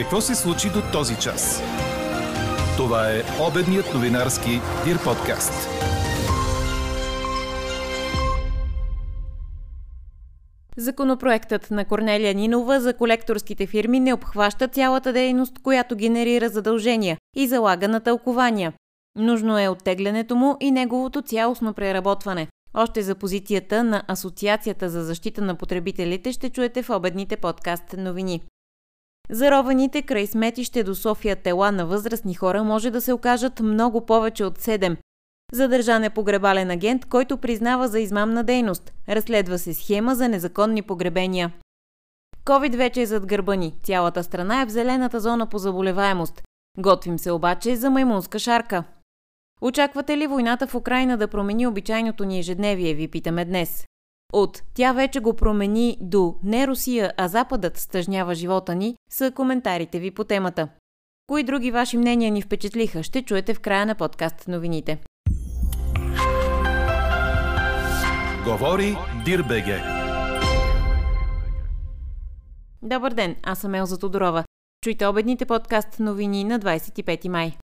Какво се случи до този час? Това е обедният новинарски Дир подкаст. Законопроектът на Корнелия Нинова за колекторските фирми не обхваща цялата дейност, която генерира задължения и залага на тълкования. Нужно е оттеглянето му и неговото цялостно преработване. Още за позицията на Асоциацията за защита на потребителите ще чуете в обедните подкаст новини. Зарованите край сметище до София тела на възрастни хора може да се окажат много повече от 7. Задържан е погребален агент, който признава за измамна дейност. Разследва се схема за незаконни погребения. Ковид вече е зад гърба ни. Цялата страна е в зелената зона по заболеваемост. Готвим се обаче за маймунска шарка. Очаквате ли войната в Украина да промени обичайното ни ежедневие, ви питаме днес. От «Тя вече го промени» до «Не Русия, а Западът стъжнява живота ни» са коментарите ви по темата. Кои други ваши мнения ни впечатлиха, ще чуете в края на подкаст новините. Говори Дирбеге. Добър ден, аз съм Елза Тодорова. Чуйте обедните подкаст новини на 25 май.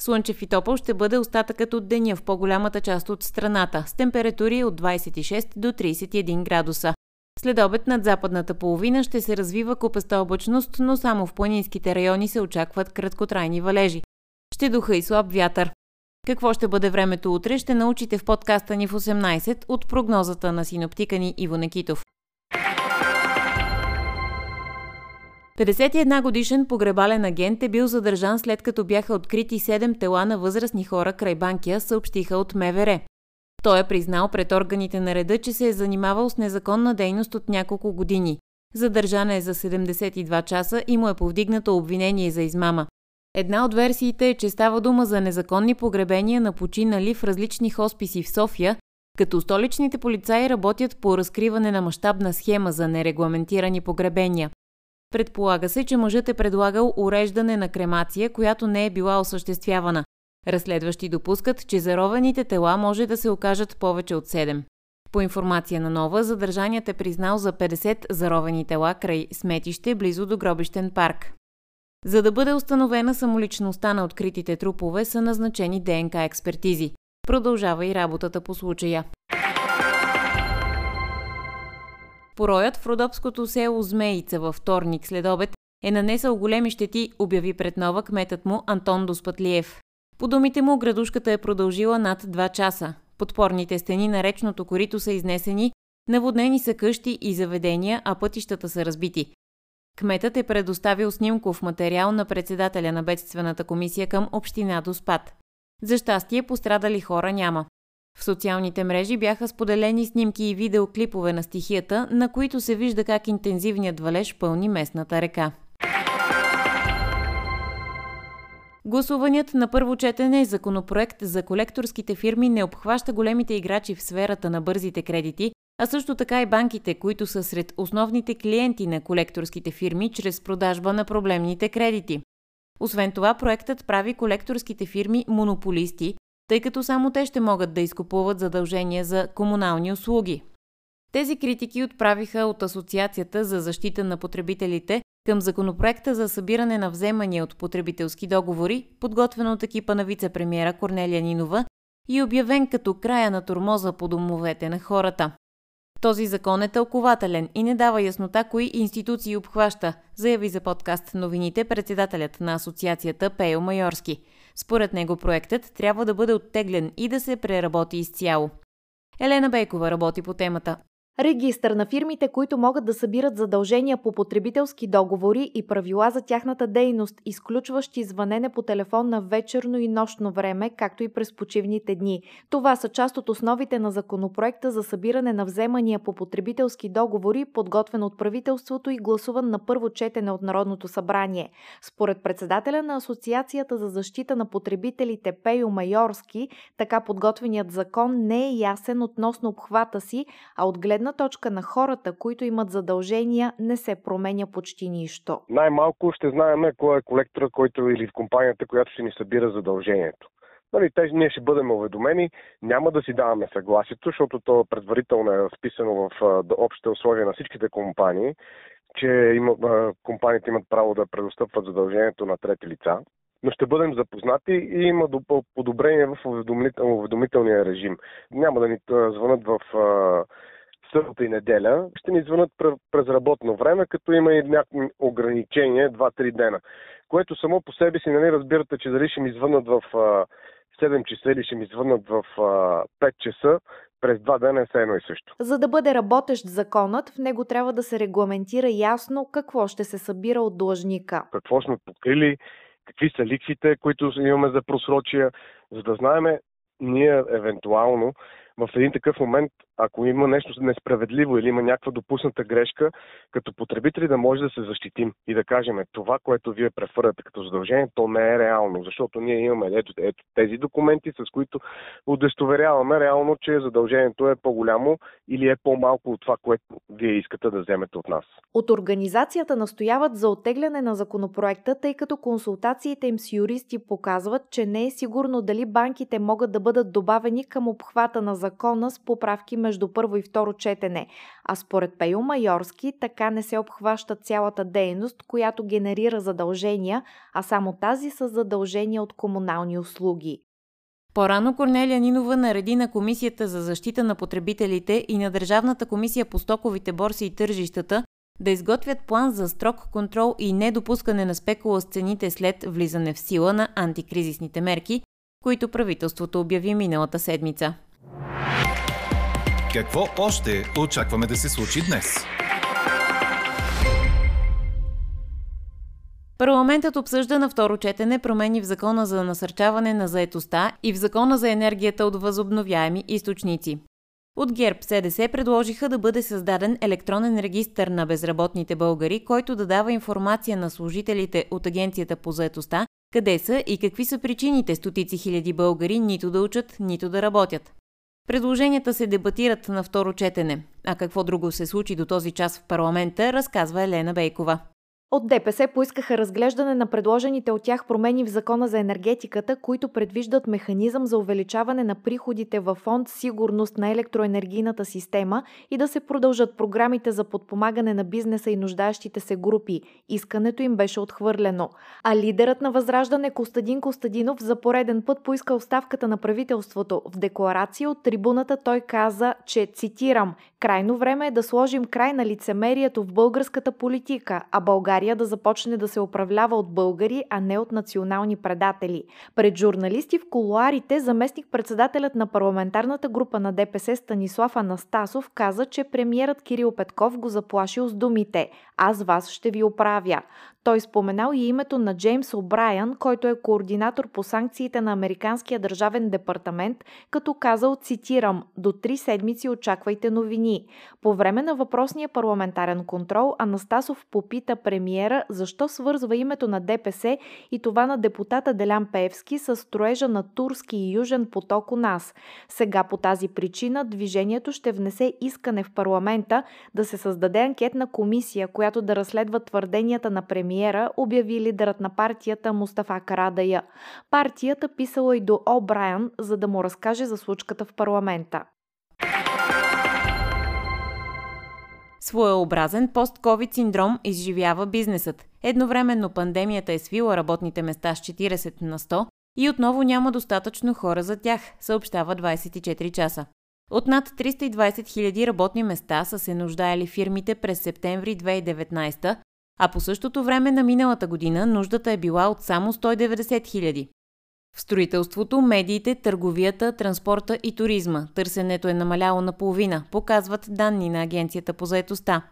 Слънчев и топъл ще бъде остатъкът от деня в по-голямата част от страната, с температури от 26 до 31 градуса. След обед над западната половина ще се развива купеста облачност, но само в планинските райони се очакват краткотрайни валежи. Ще духа и слаб вятър. Какво ще бъде времето утре, ще научите в подкаста ни в 18 от прогнозата на синоптика ни Иво Некитов. 51 годишен погребален агент е бил задържан след като бяха открити 7 тела на възрастни хора край Банкия, съобщиха от МВР. Той е признал пред органите на реда, че се е занимавал с незаконна дейност от няколко години. Задържан е за 72 часа и му е повдигнато обвинение за измама. Една от версиите е, че става дума за незаконни погребения на починали в различни хосписи в София, като столичните полицаи работят по разкриване на мащабна схема за нерегламентирани погребения. Предполага се, че мъжът е предлагал уреждане на кремация, която не е била осъществявана. Разследващи допускат, че зарованите тела може да се окажат повече от 7. По информация на Нова, задържаният е признал за 50 заровени тела край сметище близо до гробищен парк. За да бъде установена самоличността на откритите трупове са назначени ДНК експертизи. Продължава и работата по случая. Пороят в родопското село Змеица във вторник след обед е нанесъл големи щети, обяви пред нова кметът му Антон Доспатлиев. По думите му, градушката е продължила над 2 часа. Подпорните стени на речното корито са изнесени, наводнени са къщи и заведения, а пътищата са разбити. Кметът е предоставил снимков материал на председателя на бедствената комисия към община Доспад. За щастие пострадали хора няма. В социалните мрежи бяха споделени снимки и видеоклипове на стихията, на които се вижда как интензивният валеж пълни местната река. Гласуваният на първо четене законопроект за колекторските фирми не обхваща големите играчи в сферата на бързите кредити, а също така и банките, които са сред основните клиенти на колекторските фирми чрез продажба на проблемните кредити. Освен това, проектът прави колекторските фирми монополисти, тъй като само те ще могат да изкупуват задължения за комунални услуги. Тези критики отправиха от Асоциацията за защита на потребителите към законопроекта за събиране на вземания от потребителски договори, подготвен от екипа на вице-премьера Корнелия Нинова и обявен като края на турмоза по домовете на хората. Този закон е тълкователен и не дава яснота кои институции обхваща, заяви за подкаст новините председателят на асоциацията Пейо Майорски – според него проектът трябва да бъде оттеглен и да се преработи изцяло. Елена Бейкова работи по темата. Регистър на фирмите, които могат да събират задължения по потребителски договори и правила за тяхната дейност, изключващи звънене по телефон на вечерно и нощно време, както и през почивните дни. Това са част от основите на законопроекта за събиране на вземания по потребителски договори, подготвен от правителството и гласуван на първо четене от Народното събрание. Според председателя на Асоциацията за защита на потребителите Пейо Майорски, така подготвеният закон не е ясен относно обхвата си, а от гледна гледна точка на хората, които имат задължения, не се променя почти нищо. Най-малко ще знаем кой е колектора, който или компанията, която ще ни събира задължението. Нали, тези ние ще бъдем уведомени, няма да си даваме съгласието, защото то предварително е вписано в общите условия на всичките компании. че има, компаниите имат право да предостъпват задължението на трети лица, но ще бъдем запознати и има подобрение в уведомителния режим. Няма да ни звънат в събота и неделя, ще ни звънат през работно време, като има и някакви ограничения 2-3 дена. Което само по себе си, нали, разбирате, че дали ще ми звънат в 7 часа или ще ми звънат в 5 часа, през два дена е все едно и също. За да бъде работещ законът, в него трябва да се регламентира ясно какво ще се събира от длъжника. Какво сме покрили, какви са ликвите, които имаме за просрочия, за да знаеме ние евентуално в един такъв момент, ако има нещо несправедливо или има някаква допусната грешка, като потребители да може да се защитим и да кажем това, което вие префърляте като задължение, то не е реално, защото ние имаме ето, ето тези документи, с които удостоверяваме реално, че задължението е по-голямо или е по-малко от това, което вие искате да вземете от нас. От организацията настояват за оттегляне на законопроекта, тъй като консултациите им с юристи показват, че не е сигурно дали банките могат да бъдат добавени към обхвата на закона с поправки между първо и второ четене, а според Пейо Майорски така не се обхваща цялата дейност, която генерира задължения, а само тази с задължения от комунални услуги. По-рано Корнелия Нинова нареди на Комисията за защита на потребителите и на Държавната комисия по стоковите борси и тържищата да изготвят план за строг контрол и недопускане на спекула с цените след влизане в сила на антикризисните мерки, които правителството обяви миналата седмица. Какво още очакваме да се случи днес? Парламентът обсъжда на второ четене промени в Закона за насърчаване на заетостта и в Закона за енергията от възобновяеми източници. От ГЕРБ СДС предложиха да бъде създаден електронен регистр на безработните българи, който да дава информация на служителите от Агенцията по заетостта, къде са и какви са причините стотици хиляди българи нито да учат, нито да работят. Предложенията се дебатират на второ четене. А какво друго се случи до този час в парламента, разказва Елена Бейкова. От ДПС поискаха разглеждане на предложените от тях промени в Закона за енергетиката, които предвиждат механизъм за увеличаване на приходите във фонд Сигурност на електроенергийната система и да се продължат програмите за подпомагане на бизнеса и нуждаещите се групи. Искането им беше отхвърлено. А лидерът на Възраждане Костадин Костадинов за пореден път поиска оставката на правителството. В декларация от трибуната той каза, че, цитирам, крайно време е да сложим край на лицемерието в българската политика, а България да започне да се управлява от българи, а не от национални предатели. Пред журналисти в колуарите заместник-председателят на парламентарната група на ДПС Станислав Анастасов каза, че премиерът Кирил Петков го заплашил с думите «Аз вас ще ви оправя». Той споменал и името на Джеймс О'Брайан, който е координатор по санкциите на Американския държавен департамент, като казал, цитирам, до три седмици очаквайте новини. По време на въпросния парламентарен контрол Анастасов попита премиера защо свързва името на ДПС и това на депутата Делян Певски с строежа на Турски и Южен поток у нас. Сега по тази причина движението ще внесе искане в парламента да се създаде анкетна комисия, която да разследва твърденията на премиера обяви лидерът на партията Мустафа Карадая. Партията писала и до О. Брайан, за да му разкаже за случката в парламента. Своеобразен пост-ковид синдром изживява бизнесът. Едновременно пандемията е свила работните места с 40 на 100 и отново няма достатъчно хора за тях, съобщава 24 часа. От над 320 000 работни места са се нуждаели фирмите през септември 2019, а по същото време на миналата година нуждата е била от само 190 хиляди. В строителството, медиите, търговията, транспорта и туризма търсенето е намаляло наполовина, показват данни на Агенцията по заетостта.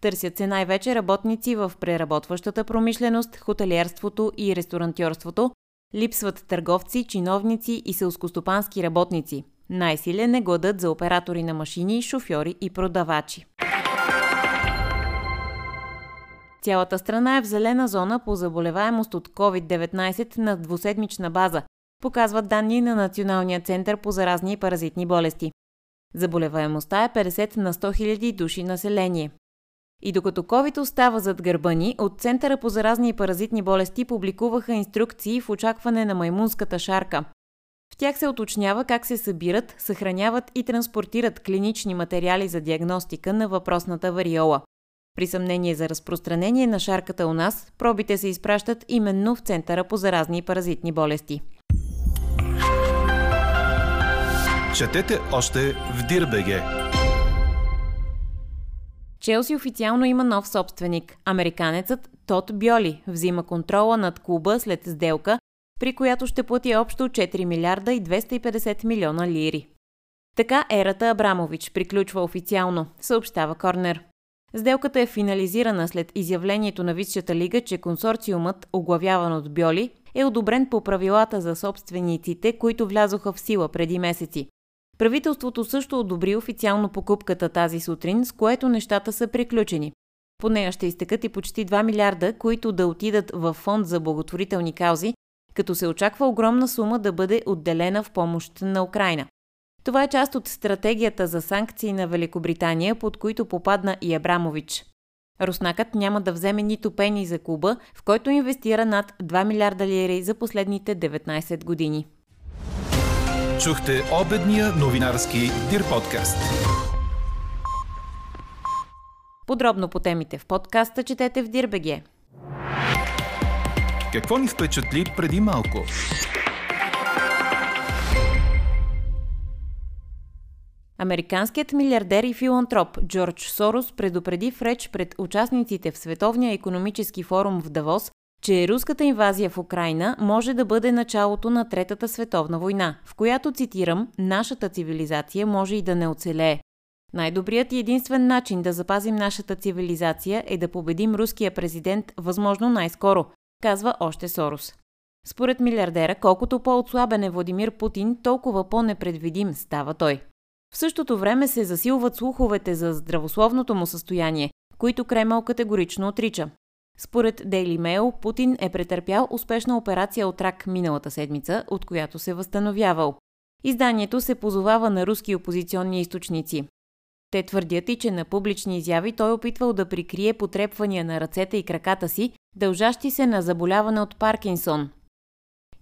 Търсят се най-вече работници в преработващата промишленост, хотелиерството и ресторантьорството, липсват търговци, чиновници и селскостопански работници. Най-силен е гладът за оператори на машини, шофьори и продавачи. Цялата страна е в зелена зона по заболеваемост от COVID-19 на двуседмична база, показват данни на Националния център по заразни и паразитни болести. Заболеваемостта е 50 на 100 000 души население. И докато COVID остава зад гърба ни, от Центъра по заразни и паразитни болести публикуваха инструкции в очакване на маймунската шарка. В тях се уточнява как се събират, съхраняват и транспортират клинични материали за диагностика на въпросната вариола. При съмнение за разпространение на шарката у нас, пробите се изпращат именно в Центъра по заразни и паразитни болести. Четете още в Дирбеге. Челси официално има нов собственик. Американецът Тод Бьоли взима контрола над клуба след сделка, при която ще плати общо 4 милиарда и 250 милиона лири. Така ерата Абрамович приключва официално, съобщава Корнер. Сделката е финализирана след изявлението на Висшата лига, че консорциумът, оглавяван от Бьоли, е одобрен по правилата за собствениците, които влязоха в сила преди месеци. Правителството също одобри официално покупката тази сутрин, с което нещата са приключени. По нея ще изтекат и почти 2 милиарда, които да отидат в фонд за благотворителни каузи, като се очаква огромна сума да бъде отделена в помощ на Украина. Това е част от стратегията за санкции на Великобритания, под които попадна и Абрамович. Руснакът няма да вземе нито пени за клуба, в който инвестира над 2 милиарда лири за последните 19 години. Чухте обедния новинарски Дир подкаст. Подробно по темите в подкаста четете в Дирбеге. Какво ни впечатли преди малко? Американският милиардер и филантроп Джордж Сорос предупреди в реч пред участниците в Световния економически форум в Давос, че руската инвазия в Украина може да бъде началото на Третата световна война, в която, цитирам, нашата цивилизация може и да не оцелее. Най-добрият и единствен начин да запазим нашата цивилизация е да победим руския президент възможно най-скоро, казва още Сорос. Според милиардера, колкото по-отслабен е Владимир Путин, толкова по-непредвидим става той. В същото време се засилват слуховете за здравословното му състояние, които Кремъл категорично отрича. Според Daily Mail, Путин е претърпял успешна операция от рак миналата седмица, от която се възстановявал. Изданието се позовава на руски опозиционни източници. Те твърдят и, че на публични изяви той опитвал да прикрие потрепвания на ръцете и краката си, дължащи се на заболяване от Паркинсон.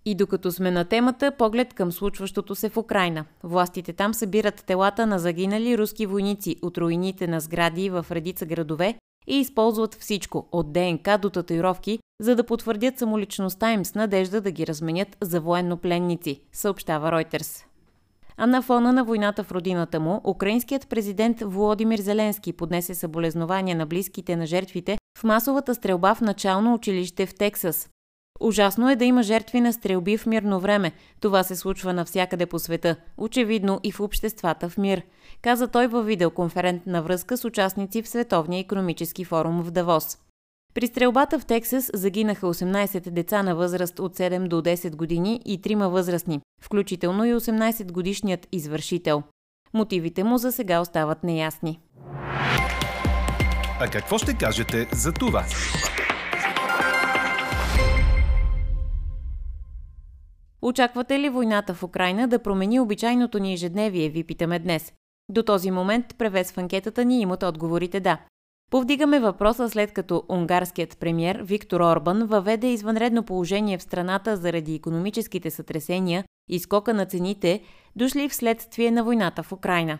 И докато сме на темата, поглед към случващото се в Украина. Властите там събират телата на загинали руски войници от руините на сгради в редица градове и използват всичко, от ДНК до татуировки, за да потвърдят самоличността им с надежда да ги разменят за военнопленници, съобщава Reuters. А на фона на войната в родината му, украинският президент Володимир Зеленски поднесе съболезнования на близките на жертвите в масовата стрелба в начално училище в Тексас. Ужасно е да има жертви на стрелби в мирно време. Това се случва навсякъде по света, очевидно и в обществата в мир, каза той във видеоконферентна връзка с участници в Световния економически форум в Давос. При стрелбата в Тексас загинаха 18 деца на възраст от 7 до 10 години и трима възрастни, включително и 18 годишният извършител. Мотивите му за сега остават неясни. А какво ще кажете за това? Очаквате ли войната в Украина да промени обичайното ни ежедневие, ви питаме днес. До този момент превес в анкетата ни имат отговорите да. Повдигаме въпроса след като унгарският премьер Виктор Орбан въведе извънредно положение в страната заради економическите сътресения и скока на цените, дошли вследствие на войната в Украина.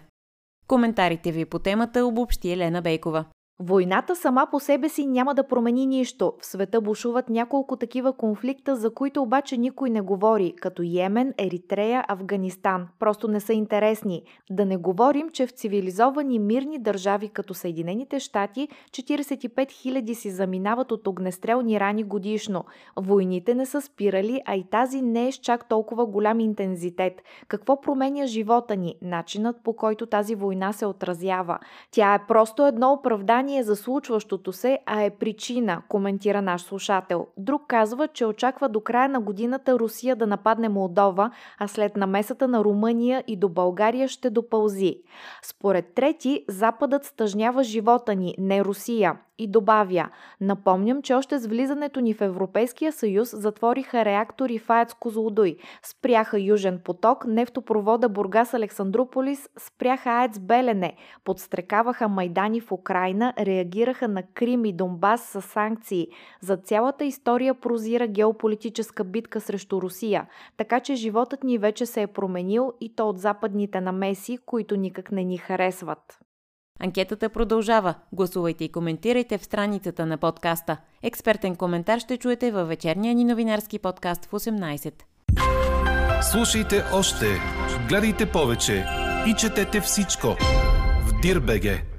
Коментарите ви по темата обобщи Елена Бейкова. Войната сама по себе си няма да промени нищо. В света бушуват няколко такива конфликта, за които обаче никой не говори, като Йемен, Еритрея, Афганистан. Просто не са интересни. Да не говорим, че в цивилизовани мирни държави като Съединените щати 45 000 си заминават от огнестрелни рани годишно. Войните не са спирали, а и тази не е с чак толкова голям интензитет. Какво променя живота ни? Начинът по който тази война се отразява. Тя е просто едно оправдание оправдание за случващото се, а е причина, коментира наш слушател. Друг казва, че очаква до края на годината Русия да нападне Молдова, а след намесата на Румъния и до България ще допълзи. Според трети, Западът стъжнява живота ни, не Русия и добавя Напомням, че още с влизането ни в Европейския съюз затвориха реактори в АЕЦ Козлодуй, спряха Южен поток, нефтопровода Бургас Александрополис, спряха АЕЦ Белене, подстрекаваха Майдани в Украина, Реагираха на Крим и Донбас с санкции. За цялата история прозира геополитическа битка срещу Русия, така че животът ни вече се е променил и то от западните намеси, които никак не ни харесват. Анкетата продължава. Гласувайте и коментирайте в страницата на подкаста. Експертен коментар ще чуете във вечерния ни новинарски подкаст в 18. Слушайте още, гледайте повече и четете всичко в Дирбеге.